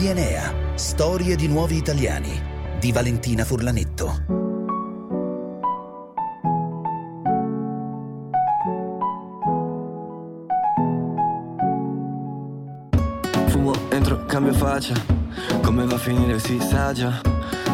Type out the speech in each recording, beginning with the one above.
di Enea. Storie di nuovi italiani. Di Valentina Furlanetto. Fumo, entro, cambio faccia. Come va a finire si sa già.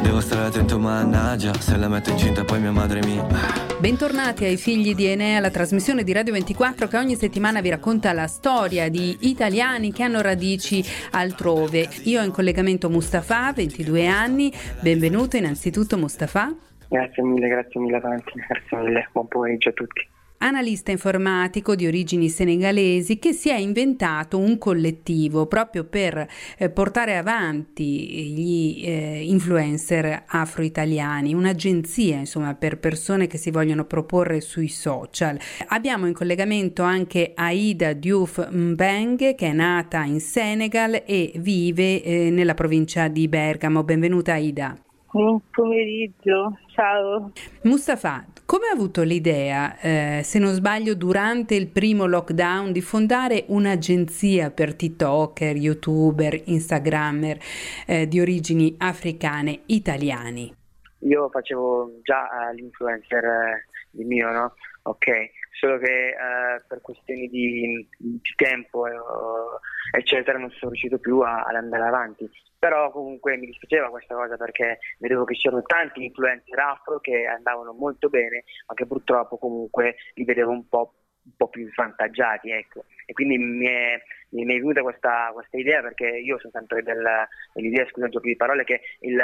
Devo stare attento, mannaggia. Se la metto incinta poi mia madre mi. Bentornati ai figli di Enea, la trasmissione di Radio 24 che ogni settimana vi racconta la storia di italiani che hanno radici altrove. Io ho in collegamento Mustafa, 22 anni. Benvenuto innanzitutto Mustafa. Grazie mille, grazie mille avanti, grazie mille, buon pomeriggio a tutti analista informatico di origini senegalesi che si è inventato un collettivo proprio per eh, portare avanti gli eh, influencer afro-italiani, un'agenzia insomma per persone che si vogliono proporre sui social. Abbiamo in collegamento anche Aida Diouf Mbeng che è nata in Senegal e vive eh, nella provincia di Bergamo. Benvenuta Aida. Buon pomeriggio, ciao. Mustafa, come ha avuto l'idea, eh, se non sbaglio, durante il primo lockdown di fondare un'agenzia per TikToker, YouTuber, Instagrammer eh, di origini africane italiani? Io facevo già l'influencer eh, il mio, no? Ok, solo che eh, per questioni di, di tempo eh, eccetera non sono riuscito più a, ad andare avanti però comunque mi dispiaceva questa cosa perché vedevo che c'erano tanti influencer afro che andavano molto bene ma che purtroppo comunque li vedevo un po', un po più svantaggiati ecco. e quindi mi è, mi è venuta questa, questa, idea perché io sono sempre del, dell'idea scusa il gioco di parole che il,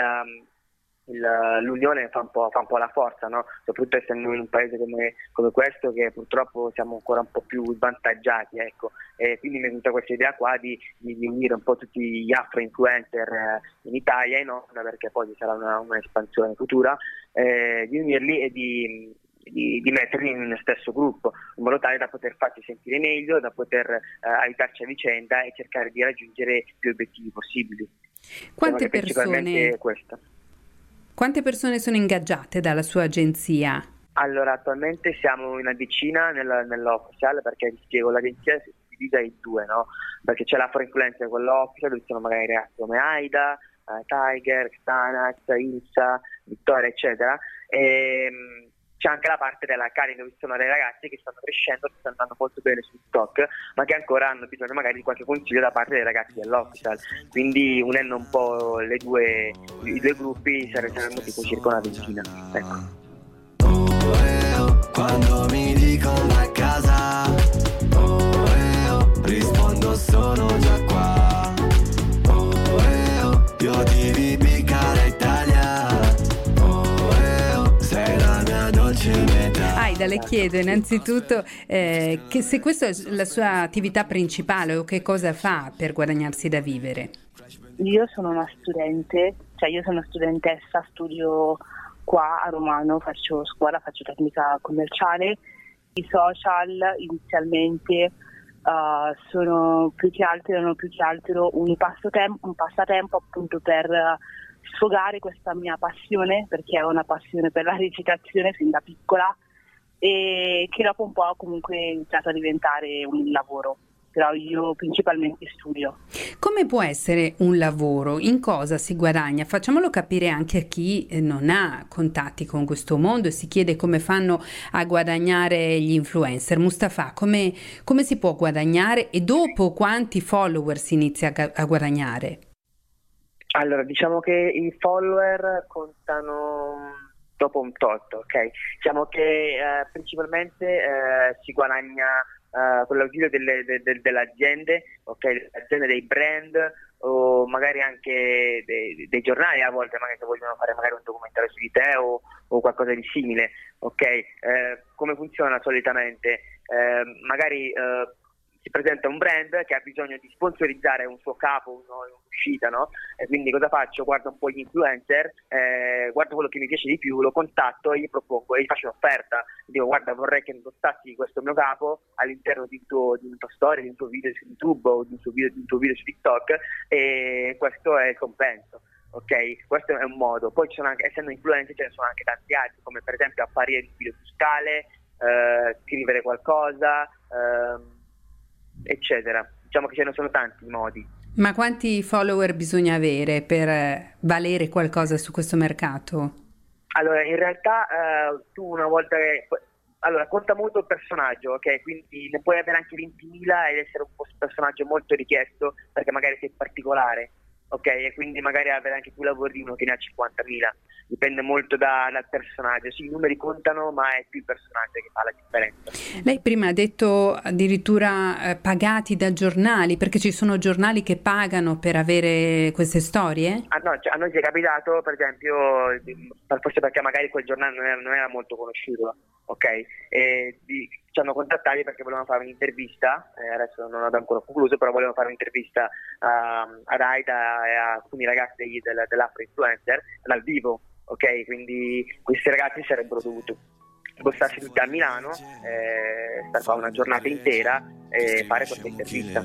il, l'unione fa un, fa un, po', la forza, no? soprattutto essendo in un paese come, come, questo che purtroppo siamo ancora un po' più svantaggiati. Ecco. E quindi mi è venuta questa idea qua di, di, di unire un po' tutti gli afro-influencer eh, in Italia e non, perché poi ci sarà una, un'espansione futura, eh, di unirli e di, di, di, metterli nello stesso gruppo, in modo tale da poter farci sentire meglio, da poter eh, aiutarci a vicenda e cercare di raggiungere più obiettivi possibili. Quante persone, quante persone sono ingaggiate dalla sua agenzia? Allora, attualmente siamo una decina nella, nell'official perché vi spiego, l'agenzia si divide in due, no? Perché c'è l'afro influencer, quello official, dove sono magari ragazzi come Aida, eh, Tiger, Xanax, Ilsa, Vittoria, eccetera. E, ehm, c'è anche la parte della Cari dove ci sono dei ragazzi che stanno crescendo, che stanno andando molto bene su TikTok, ma che ancora hanno bisogno magari di qualche consiglio da parte dei ragazzi dell'official. Quindi unendo un po' due, i due gruppi saremmo tipo circa una ventina. Ecco. Quando mi dicono a casa, oh, eh, oh, rispondo sono già qua. Oh, eh, oh, io ti vi Aida, le chiedo innanzitutto eh, se questa è la sua attività principale o che cosa fa per guadagnarsi da vivere. Io sono una studente, cioè io sono studentessa, studio qua a Romano, faccio scuola, faccio tecnica commerciale. I social inizialmente uh, sono più che altro, erano più che altro un un passatempo appunto per sfogare questa mia passione, perché ho una passione per la recitazione fin da piccola e che dopo un po' comunque è iniziato a diventare un lavoro però io principalmente studio. Come può essere un lavoro? In cosa si guadagna? Facciamolo capire anche a chi eh, non ha contatti con questo mondo e si chiede come fanno a guadagnare gli influencer. Mustafa, come, come si può guadagnare e dopo quanti follower si inizia a, a guadagnare? Allora, diciamo che i follower contano dopo un tot, ok? Diciamo che eh, principalmente eh, si guadagna uh, con l'ausilio delle, de, de, delle aziende, okay, aziende dei brand o magari anche dei, dei, giornali a volte magari che vogliono fare magari un documentario su di te o, o qualcosa di simile, ok? Eh, come funziona solitamente? Eh, magari eh, si presenta un brand che ha bisogno di sponsorizzare un suo capo, un'uscita, no? E quindi cosa faccio? Guardo un po' gli influencer, eh, guardo quello che mi piace di più, lo contatto e gli propongo e gli faccio un'offerta. Dico guarda vorrei che indossassi questo mio capo all'interno di, tuo, di una tua storia, di un tuo video su YouTube o di un tuo video, di un tuo video su TikTok e questo è il compenso. Ok, questo è un modo. Poi ci sono anche, essendo influencer, ce ne sono anche tanti altri, come per esempio apparire in un video fiscale, eh, scrivere qualcosa. Eh, eccetera. Diciamo che ce ne sono tanti modi. Ma quanti follower bisogna avere per valere qualcosa su questo mercato? Allora, in realtà eh, tu una volta che... Allora, conta molto il personaggio, ok? Quindi ne puoi avere anche 20.000 ed essere un personaggio molto richiesto perché magari sei particolare ok? E quindi magari avere anche più lavori di uno che ne ha 50.000. Dipende molto da, dal personaggio. Sì, i numeri contano, ma è più il personaggio che fa la differenza. Lei prima ha detto addirittura eh, pagati da giornali, perché ci sono giornali che pagano per avere queste storie? Ah, no, cioè, a noi ci è capitato, per esempio, forse perché magari quel giornale non era, non era molto conosciuto, ok? E di, ci hanno contattati perché volevano fare un'intervista, eh, adesso non ho ancora concluso, però volevano fare un'intervista uh, ad Aida e a alcuni ragazzi del, dell'Afro Influencer dal vivo, ok? Quindi questi ragazzi sarebbero dovuti spostarsi tutti a Milano, eh, stare qua una giornata intera e fare questa intervista.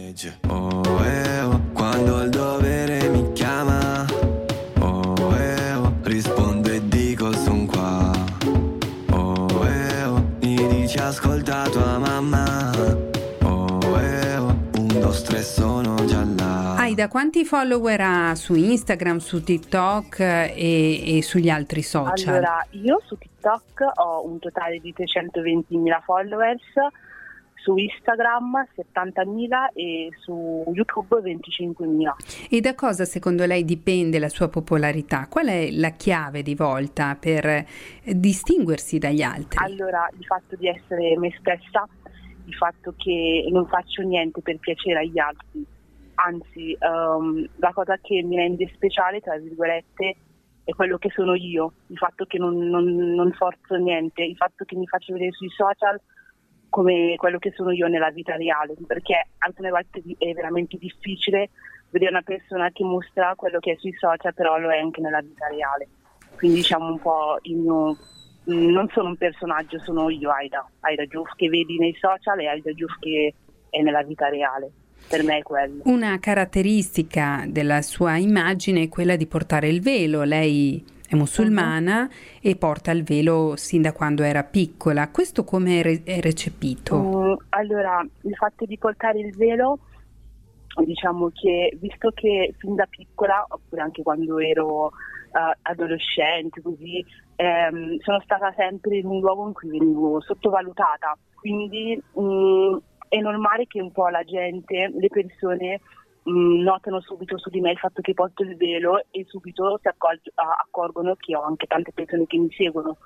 Oh, eh, oh, quando il dovere ascolta tua mamma. Oh, eh, oh, un, dos, tre, sono già là. Aida, quanti follower ha su Instagram, su TikTok e, e sugli altri social? Allora, io su TikTok ho un totale di 320.000 followers, su Instagram 70.000 e su YouTube 25.000. E da cosa secondo lei dipende la sua popolarità? Qual è la chiave di volta per distinguersi dagli altri? Allora, il fatto di essere me stessa, il fatto che non faccio niente per piacere agli altri, anzi um, la cosa che mi rende speciale, tra virgolette, è quello che sono io, il fatto che non, non, non forzo niente, il fatto che mi faccio vedere sui social come quello che sono io nella vita reale, perché alcune volte è veramente difficile vedere una persona che mostra quello che è sui social, però lo è anche nella vita reale. Quindi diciamo un po' il mio non sono un personaggio, sono io Aida, Aida Giuff che vedi nei social e Aida Giuff che è nella vita reale. Per me è quello. Una caratteristica della sua immagine è quella di portare il velo. Lei è musulmana uh-huh. e porta il velo sin da quando era piccola. Questo come è recepito? Uh, allora, il fatto di portare il velo, diciamo che visto che fin da piccola, oppure anche quando ero uh, adolescente, così, ehm, sono stata sempre in un luogo in cui venivo sottovalutata. Quindi um, è normale che un po' la gente, le persone mh, notano subito su di me il fatto che porto il velo e subito si accorg- accorgono che ho anche tante persone che mi seguono.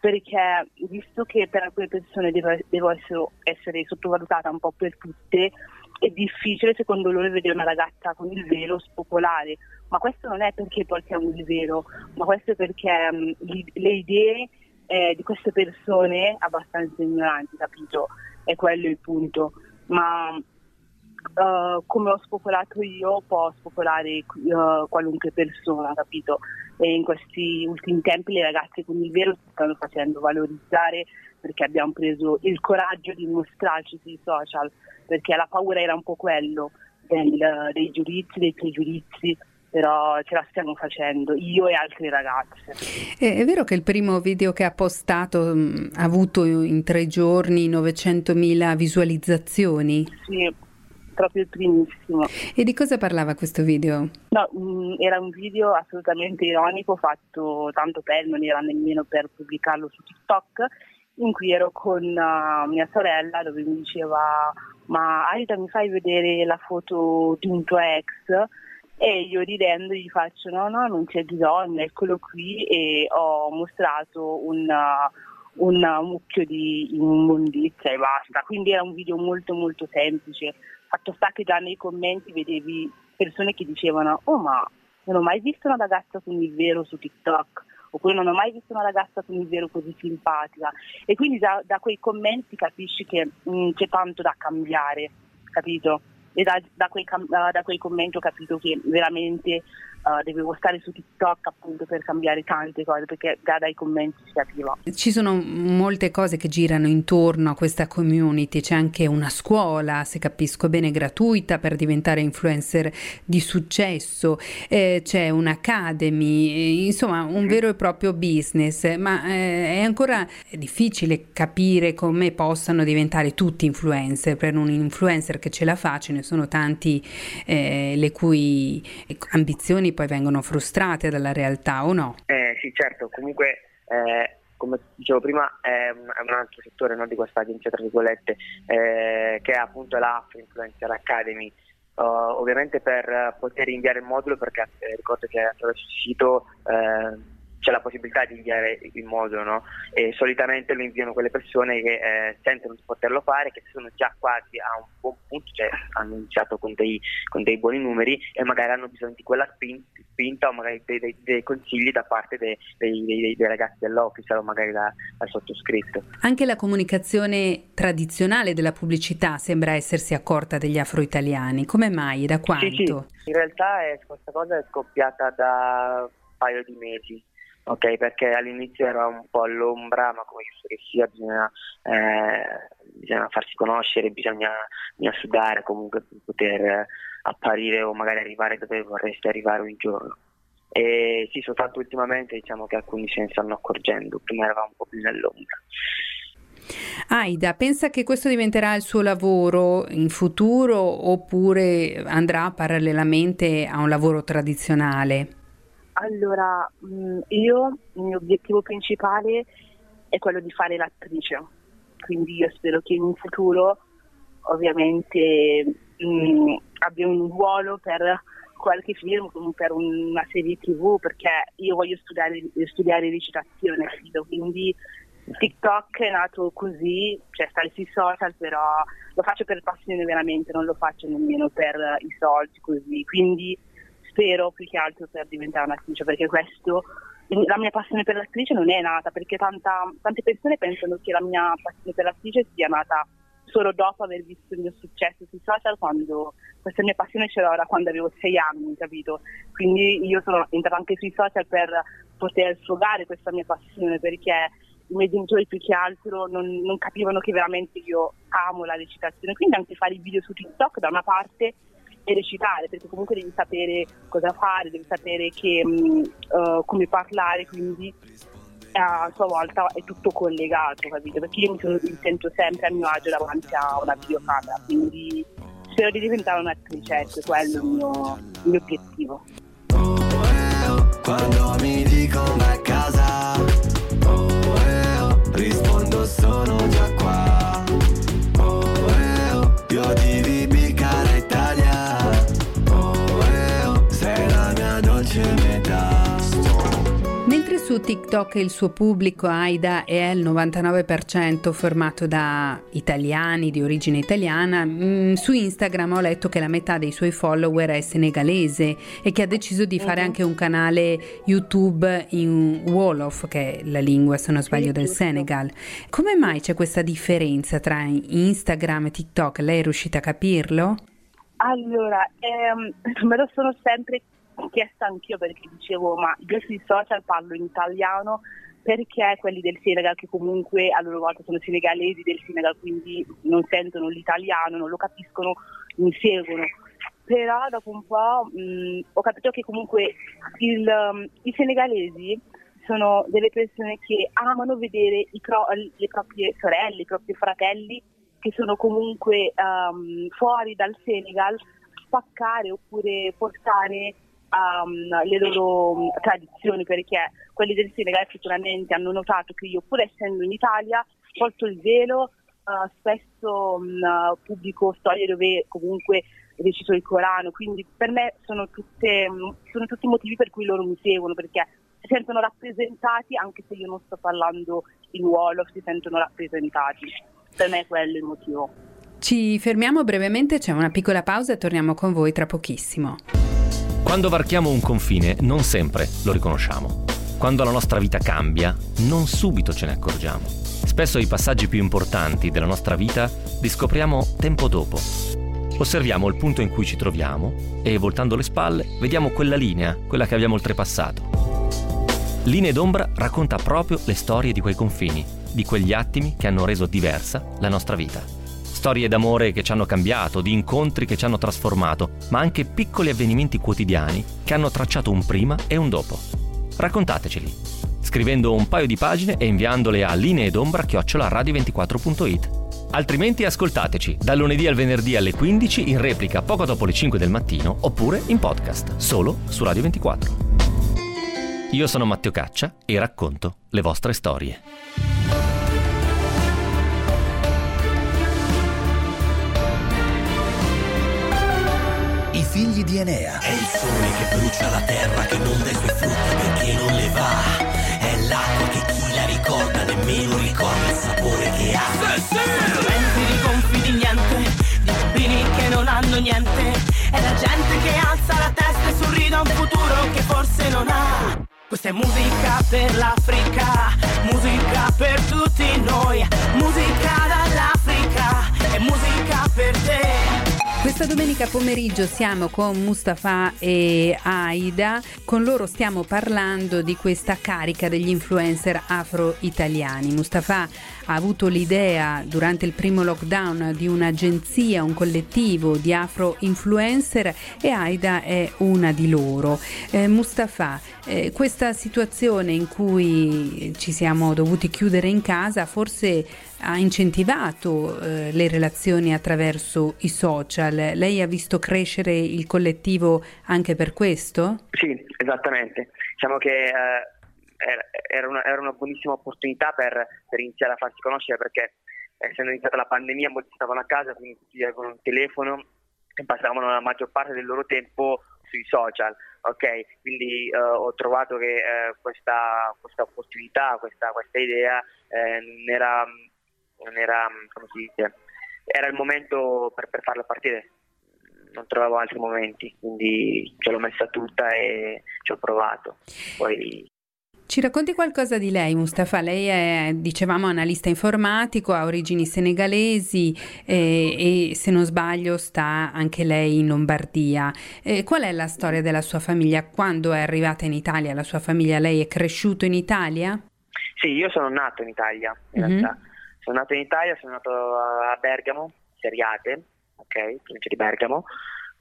Perché visto che per alcune persone devo, devo essere, essere sottovalutata un po' per tutte, è difficile secondo loro vedere una ragazza con il velo spopolare. Ma questo non è perché portiamo il velo, ma questo è perché mh, le idee eh, di queste persone abbastanza ignoranti, capito? È quello il punto. Ma uh, come ho spopolato io può spopolare uh, qualunque persona, capito? E in questi ultimi tempi le ragazze con il vero si stanno facendo valorizzare perché abbiamo preso il coraggio di mostrarci sui social, perché la paura era un po' quello del, dei giudizi, dei pregiudizi però ce la stiamo facendo io e altre ragazze. È, è vero che il primo video che ha postato mh, ha avuto in tre giorni 900.000 visualizzazioni? Sì, proprio il primissimo. E di cosa parlava questo video? No, mh, mm, era un video assolutamente ironico fatto tanto per, non era nemmeno per pubblicarlo su TikTok, in cui ero con uh, mia sorella dove mi diceva ma Aida mi fai vedere la foto di un tuo ex? E io ridendo gli faccio no no non c'è bisogno, eccolo qui e ho mostrato un... Uh, un mucchio di immondizia e basta. Quindi era un video molto molto semplice. Fatto sta che già nei commenti vedevi persone che dicevano oh ma non ho mai visto una ragazza con il vero su TikTok oppure non ho mai visto una ragazza con il vero così simpatica e quindi da, da quei commenti capisci che mh, mm, c'è tanto da cambiare, capito? E da, da, quei, da, quei, commenti ho capito che veramente uh, dovevo stare su TikTok appunto per cambiare tante cose perché già dai commenti si capiva. Ci sono molte cose che girano intorno a questa community, c'è anche una scuola, se capisco bene, gratuita per diventare influencer di successo, eh, c'è un'academy, insomma un vero e proprio business, ma eh, è ancora difficile capire come possano diventare tutti influencer, per un influencer che ce la fa ce ne sono tanti eh, le cui ambizioni poi vengono frustrate dalla realtà o no? Eh, sì, certo, comunque eh, come dicevo prima è un, è un altro settore no, di questa agenzia, tra virgolette, eh, che è appunto la Influencer Academy. Uh, ovviamente per poter inviare il modulo, perché eh, ricordo che attraverso il sito eh, c'è la possibilità di inviare il modulo no? e solitamente lo inviano quelle persone che eh, sentono di poterlo fare, che sono già quasi a un buon punto, cioè hanno iniziato con dei, con dei buoni numeri e magari hanno bisogno di quella spinta o magari dei, dei, dei consigli da parte dei, dei, ragazzi dell'office o magari da, dal sottoscritto. Anche la comunicazione tradizionale della pubblicità sembra essersi accorta degli afro-italiani, come mai? Da quanto? Sì, sì. In realtà è, questa cosa è scoppiata da un paio di mesi ok? Perché all'inizio era un po' all'ombra, ma come giusto che sia, bisogna, eh, bisogna farsi conoscere, bisogna, bisogna, sudare comunque per poter apparire o magari arrivare dove vorresti arrivare un giorno. E sì, soltanto ultimamente diciamo che alcuni se ne stanno accorgendo, prima eravamo un po' più nell'ombra. Aida, pensa che questo diventerà il suo lavoro in futuro oppure andrà parallelamente a un lavoro tradizionale? Allora, mm, io, il mio obiettivo principale è quello di fare l'attrice, quindi io spero che in futuro ovviamente mh, mm, abbia un ruolo per qualche film, per una serie tv, perché io voglio studiare, studiare recitazione, quindi TikTok è nato così, cioè stare sui social, però lo faccio per passione veramente, non lo faccio nemmeno per i soldi così, quindi spero più che altro per diventare un'attrice, perché questo, la mia passione per l'attrice non è nata, perché tanta, tante persone pensano che la mia passione per l'attrice sia nata solo dopo aver visto il mio successo sui social, quando questa mia passione ce l'ho da quando avevo sei anni, capito? Quindi io sono entrata anche sui social per poter sfogare questa mia passione, perché i miei genitori più che altro non, non capivano che veramente io amo la recitazione, quindi anche fare i video su TikTok da una parte e recitare, perché comunque devi sapere cosa fare, devi sapere che, uh, come parlare, quindi a sua volta è tutto collegato, capito? Perché io mi, sono, mi sento sempre a mio agio davanti a una videocamera, quindi spero di diventare un'attrice, ecco, quello è il mio, il mio obiettivo. Quando mi dicono a casa, oh, eh, oh, rispondo sono già qua. Su TikTok il suo pubblico Aida è al 99% formato da italiani di origine italiana. Mm, su Instagram ho letto che la metà dei suoi follower è senegalese e che ha deciso di fare uh-huh. anche un canale YouTube in Wolof, che è la lingua, se non sbaglio, del Senegal. Come mai c'è questa differenza tra Instagram e TikTok? Lei è riuscita a capirlo? Allora, ehm, me lo sono sempre chiesta anch'io perché dicevo ma io sui social parlo in italiano perché quelli del Senegal che comunque a loro volta sono senegalesi del Senegal quindi non sentono l'italiano, non lo capiscono, mi seguono. Però dopo un po' mh, ho capito che comunque il, um, i senegalesi sono delle persone che amano vedere pro, le proprie sorelle, i propri fratelli che sono comunque um, fuori dal Senegal spaccare oppure portare um, le loro um, tradizioni perché quelli del Senegal sicuramente hanno notato che io pur essendo in Italia porto il velo, uh, spesso um, pubblico storie dove comunque recito il Corano, quindi per me sono, tutte, sono tutti motivi per cui loro mi seguono perché si sentono rappresentati anche se io non sto parlando in ruolo, si sentono rappresentati. Per me è quello il motivo. Ci fermiamo brevemente, c'è una piccola pausa e torniamo con voi tra pochissimo. Quando varchiamo un confine non sempre lo riconosciamo. Quando la nostra vita cambia, non subito ce ne accorgiamo. Spesso i passaggi più importanti della nostra vita li scopriamo tempo dopo. Osserviamo il punto in cui ci troviamo e, voltando le spalle, vediamo quella linea, quella che abbiamo oltrepassato. Linee d'ombra racconta proprio le storie di quei confini, di quegli attimi che hanno reso diversa la nostra vita. Storie d'amore che ci hanno cambiato, di incontri che ci hanno trasformato, ma anche piccoli avvenimenti quotidiani che hanno tracciato un prima e un dopo. Raccontateceli, scrivendo un paio di pagine e inviandole a lineedombra-radio24.it. Altrimenti ascoltateci dal lunedì al venerdì alle 15 in replica poco dopo le 5 del mattino oppure in podcast solo su Radio 24. Io sono Matteo Caccia e racconto le vostre storie. Figli di Enea. È il sole che brucia la terra, che non dà i suoi frutti perché non le va. È l'acqua che chi la ricorda nemmeno ricorda il sapore che ha. Momenti di confi di niente, di bambini che non hanno niente. È la gente che alza la testa e sorride a un futuro che forse non ha. Questa è musica per l'Africa, musica per tutti noi, musica Questa domenica pomeriggio siamo con Mustafa e Aida, con loro stiamo parlando di questa carica degli influencer afro-italiani. Mustafa ha avuto l'idea durante il primo lockdown di un'agenzia, un collettivo di afro-influencer e Aida è una di loro. Eh, Mustafa, eh, questa situazione in cui ci siamo dovuti chiudere in casa forse ha incentivato eh, le relazioni attraverso i social. Lei ha visto crescere il collettivo anche per questo? Sì, esattamente. Diciamo che eh, era, una, era, una, buonissima opportunità per, per, iniziare a farsi conoscere perché essendo iniziata la pandemia molti stavano a casa, quindi tutti avevano un telefono e passavano la maggior parte del loro tempo sui social. Ok, quindi uh, ho trovato che uh, questa, questa, opportunità, questa, questa idea eh, non era non era, come si dice, era il momento per, per farla partire, non trovavo altri momenti, quindi ce l'ho messa tutta e ci ho provato. Poi ci racconti qualcosa di lei, Mustafa? Lei è, dicevamo, analista informatico, ha origini senegalesi eh, e, se non sbaglio, sta anche lei in Lombardia. Eh, qual è la storia della sua famiglia? Quando è arrivata in Italia la sua famiglia? Lei è cresciuto in Italia? Sì, io sono nato in Italia, in mm-hmm. realtà. Sono nato in Italia, sono nato a Bergamo, Seriate, ok, provincia di Bergamo,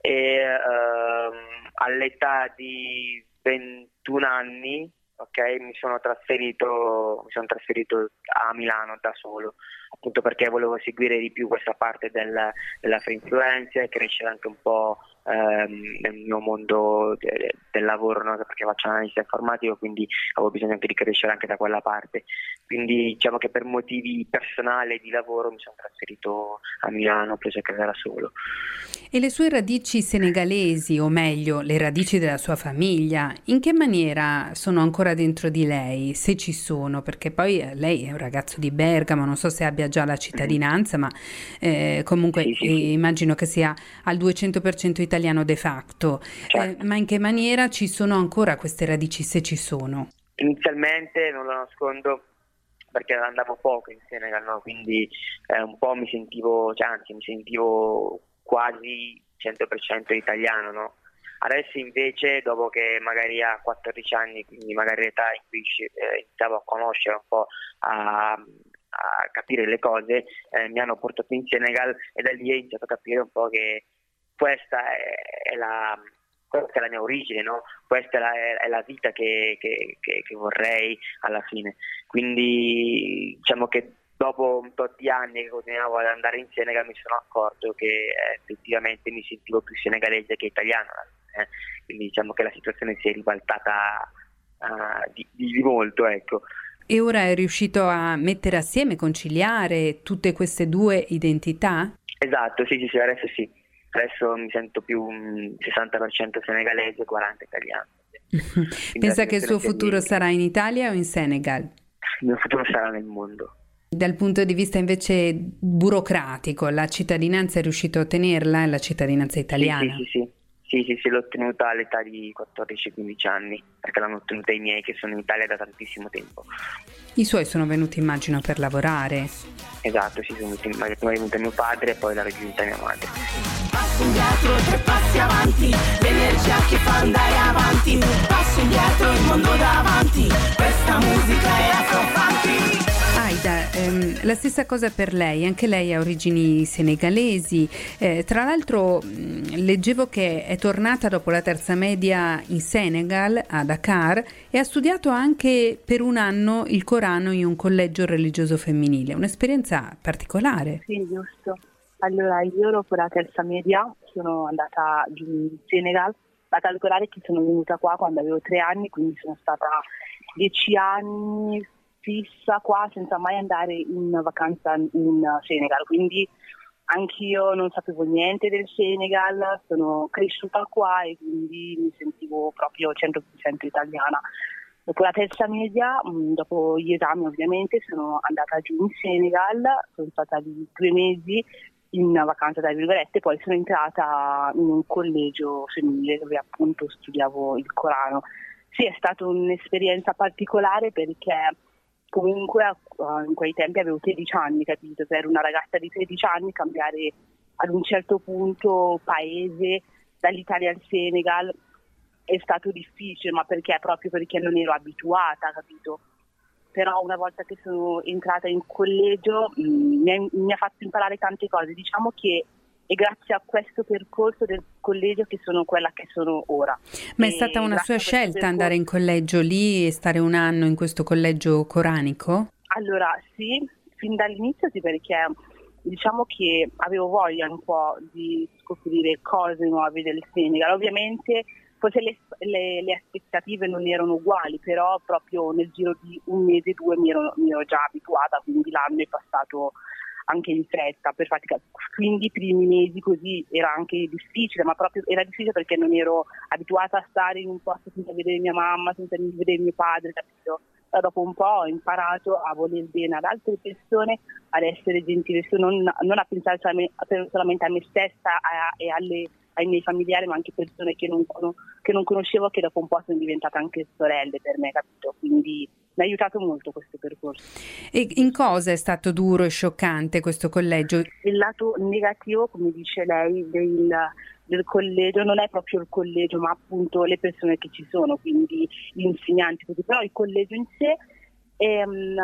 e ehm, all'età di 21 anni ok, mi sono trasferito, mi sono trasferito a Milano da solo, appunto perché volevo seguire di più questa parte del, della free influencer crescere anche un po' ehm, nel mio mondo de, del lavoro, no? perché faccio analisi informatico, quindi avevo bisogno anche di crescere anche da quella parte. Quindi diciamo che per motivi personali di lavoro mi sono trasferito a Milano, ho preso casa da solo. E le sue radici senegalesi, o meglio, le radici della sua famiglia, in che maniera sono ancora dentro di lei, se ci sono? Perché poi eh, lei è un ragazzo di Bergamo, non so se abbia già la cittadinanza, mm-hmm. ma eh, comunque sì, sì, sì. immagino che sia al 200% italiano de facto. Certo. Eh, ma in che maniera ci sono ancora queste radici, se ci sono? Inizialmente, non lo nascondo, perché andavo poco in Senegal, no? quindi eh, un po' mi sentivo, cioè, anzi mi sentivo quasi 100% italiano, no? Adesso invece, dopo che magari a 14 anni, quindi magari l'età in cui eh, iniziavo a conoscere un po', a, a capire le cose, eh, mi hanno portato in Senegal e da lì ho iniziato a capire un po' che questa è, è, la, questa è la, mia origine, no? questa è la, è la vita che, che, che, che, vorrei alla fine. Quindi diciamo che dopo un tot di anni che continuavo ad andare in Senegal mi sono accorto che eh, effettivamente mi sentivo più senegalese che italiano. Eh? Quindi diciamo che la situazione si è ribaltata uh, di, di, molto. Ecco. E ora è riuscito a mettere assieme, conciliare tutte queste due identità? Esatto, sì, sì, sì adesso sì. Adesso mi sento più un 60% senegalese e 40% italiano. Pensa che il suo futuro sarà in Italia o in Senegal? Il mio futuro sarà nel mondo. Dal punto di vista invece burocratico, la cittadinanza è riuscito a ottenerla, la cittadinanza italiana? Sì, sì, sì. Sì, sì, sì, l'ho ottenuta all'età di 14-15 anni, perché l'hanno ottenuta i miei che sono in Italia da tantissimo tempo. I suoi sono venuti, immagino, per lavorare? Esatto, sì, sono venuti, prima è venuto mio padre e poi l'ha raggiunta mia madre. passo indietro, tre passi avanti, l'energia che fa andare avanti, passo indietro, il mondo davanti, la stessa cosa per lei, anche lei ha origini senegalesi, eh, tra l'altro mh, leggevo che è tornata dopo la terza media in Senegal, a Dakar, e ha studiato anche per un anno il Corano in un collegio religioso femminile, un'esperienza particolare. Sì, giusto. Allora, io dopo la terza media sono andata in Senegal, da calcolare che sono venuta qua quando avevo tre anni, quindi sono stata dieci anni fissa qua senza mai andare in vacanza in Senegal, quindi anch'io non sapevo niente del Senegal, sono cresciuta qua e quindi mi sentivo proprio 100% italiana. Dopo la terza media, mm, dopo gli esami ovviamente, sono andata giù in Senegal, sono stata lì due mesi in vacanza tra virgolette, poi sono entrata in un collegio femminile dove appunto studiavo il Corano. Sì, è stata un'esperienza particolare perché comunque uh, in quei tempi avevo 13 anni, capito? Per una ragazza di 13 anni cambiare ad un certo punto paese dall'Italia al Senegal è stato difficile, ma perché? Proprio perché non ero abituata, capito? Però una volta che sono entrata in collegio mh, mm, mi ha fatto imparare tante cose. Diciamo che è grazie a questo percorso del collegio che sono quella che sono ora. Ma è stata una sua scelta andare in collegio lì e stare un anno in questo collegio coranico? Allora sì, fin dall'inizio sì perché diciamo che avevo voglia un po' di scoprire cose nuove del Senegal. Ovviamente forse le, le, le, aspettative non erano uguali, però proprio nel giro di un mese, due mi ero, mi ero già abituata, quindi l'anno è passato anche in fretta, per fatica. Quindi i primi mesi così era anche difficile, ma proprio era difficile perché non ero abituata a stare in un posto senza vedere mia mamma, senza vedere mio padre, capito? Però dopo un po' ho imparato a voler bene ad altre persone, ad essere gentile, non, non a pensare solamente a me stessa e alle, ai miei familiari, ma anche persone che non, che non conoscevo, che dopo un po' sono diventate anche sorelle per me, capito? Quindi mi ha aiutato molto questo percorso. E in cosa è stato duro e scioccante questo collegio? Il lato negativo, come dice lei, del, del collegio non è proprio il collegio, ma appunto le persone che ci sono, quindi gli insegnanti, così. però il collegio in sé è, um,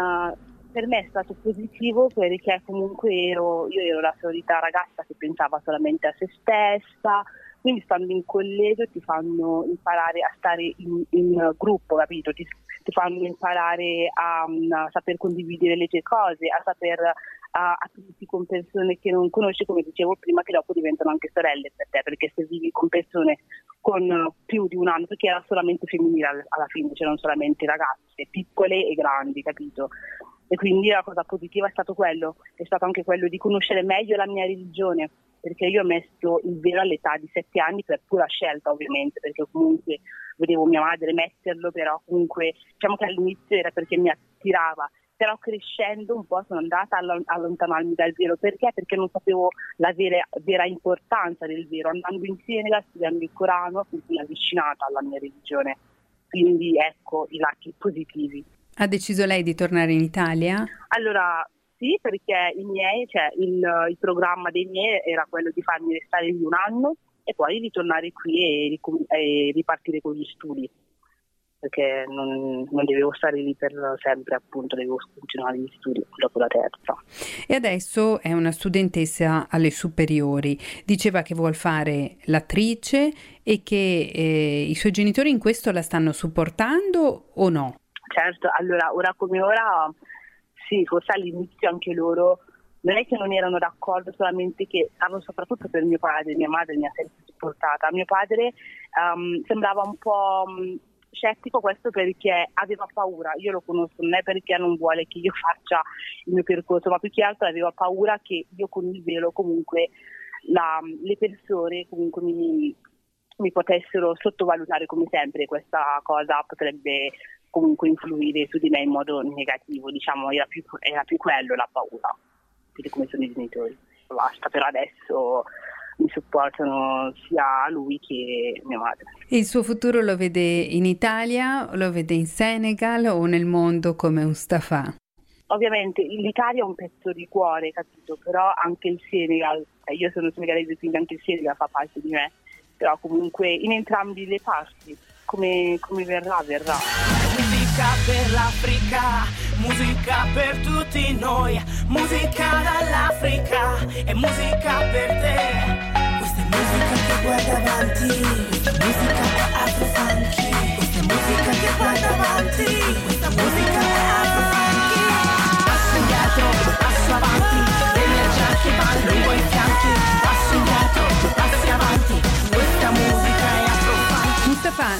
per me è stato positivo perché comunque ero, io ero la solita ragazza che pensava solamente a se stessa, quindi stando in collegio ti fanno imparare a stare in, in gruppo, capito? Ti, ti fanno imparare a, mm, a, saper condividere le tue cose, a saper aprirti con persone che non conosci, come dicevo prima, che dopo diventano anche sorelle per te, perché se vivi con persone con più di un anno, perché era solamente femminile alla fine, c'erano solamente ragazze, piccole e grandi, capito? E quindi la cosa positiva è stato quello, è stato anche quello di conoscere meglio la mia religione, perché io ho messo il velo all'età di sette anni per pura scelta ovviamente, perché comunque vedevo mia madre metterlo, però comunque diciamo che all'inizio era perché mi attirava, però crescendo un po' sono andata a allontanarmi dal vero, perché? Perché non sapevo la vera, vera importanza del vero, andando in Senegal, studiando il Corano, mi sono avvicinata alla mia religione, quindi ecco i lati positivi. Ha deciso lei di tornare in Italia? Allora, sì, perché miei, cioè, il, il, programma dei miei era quello di farmi restare lì un anno e poi ritornare qui e, e ripartire con gli studi perché non, non, dovevo stare lì per sempre, appunto, dovevo continuare gli studi dopo la terza. E adesso è una studentessa alle superiori, diceva che vuole fare l'attrice e che eh, i suoi genitori in questo la stanno supportando o no? Certo, allora ora come ora sì, forse all'inizio anche loro non è che non erano d'accordo, solamente che stavano soprattutto per mio padre, mia madre mi ha sempre supportata. Mio padre um, sembrava un po' um, scettico questo perché aveva paura, io lo conosco, non è perché non vuole che io faccia il mio percorso, ma più che altro aveva paura che io con il velo comunque la, le persone comunque mi, mi potessero sottovalutare come sempre, questa cosa potrebbe comunque influire su di me in modo negativo, diciamo, era più, era più quello la paura, di come sono i genitori. Basta, però adesso mi supportano sia lui che mia madre. Il suo futuro lo vede in Italia, lo vede in Senegal o nel mondo come Mustafa? Ovviamente l'Italia è un pezzo di cuore, capito? Però anche il Senegal eh, io sono senegalese quindi anche il Senegal fa parte di me, però comunque in entrambi le parti, come, come verrà, verrà. Musica per l'Africa, musica per tutti noi, musica dall'Africa e musica per te. Questa è musica che guarda avanti, questa è musica afro funky, questa è musica che guarda avanti,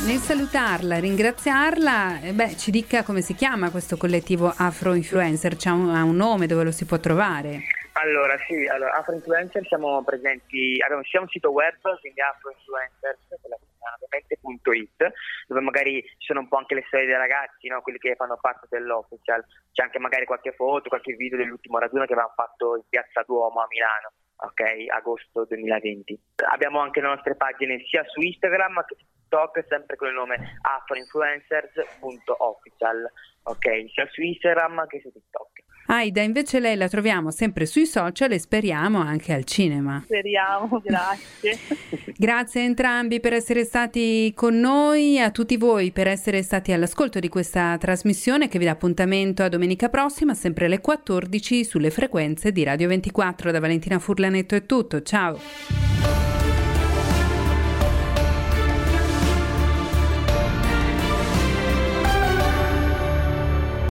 nel salutarla, ringraziarla, eh, beh, ci dica come si chiama questo collettivo Afro Influencer, c'ha un, ha un nome dove lo si può trovare? Allora, sì, allora, Afro Influencer siamo presenti, abbiamo sia un sito web, quindi afroinfluencers.it, dove magari ci sono un po' anche le storie dei ragazzi, no? quelli che fanno parte dell'official, c'è anche magari qualche foto, qualche video dell'ultimo raduno che avevamo fatto in Piazza Duomo a Milano. Ok, agosto 2020. Abbiamo anche le nostre pagine sia su Instagram TikTok, sempre con il nome afroinfluencers.official. Ok, sia su Instagram che su TikTok. Aida, invece lei la troviamo sempre sui social e speriamo anche al cinema. Speriamo, grazie. Grazie a entrambi per essere stati con noi, a tutti voi per essere stati all'ascolto di questa trasmissione che vi dà appuntamento a domenica prossima, sempre alle 14 sulle frequenze di Radio 24. Da Valentina Furlanetto è tutto, ciao.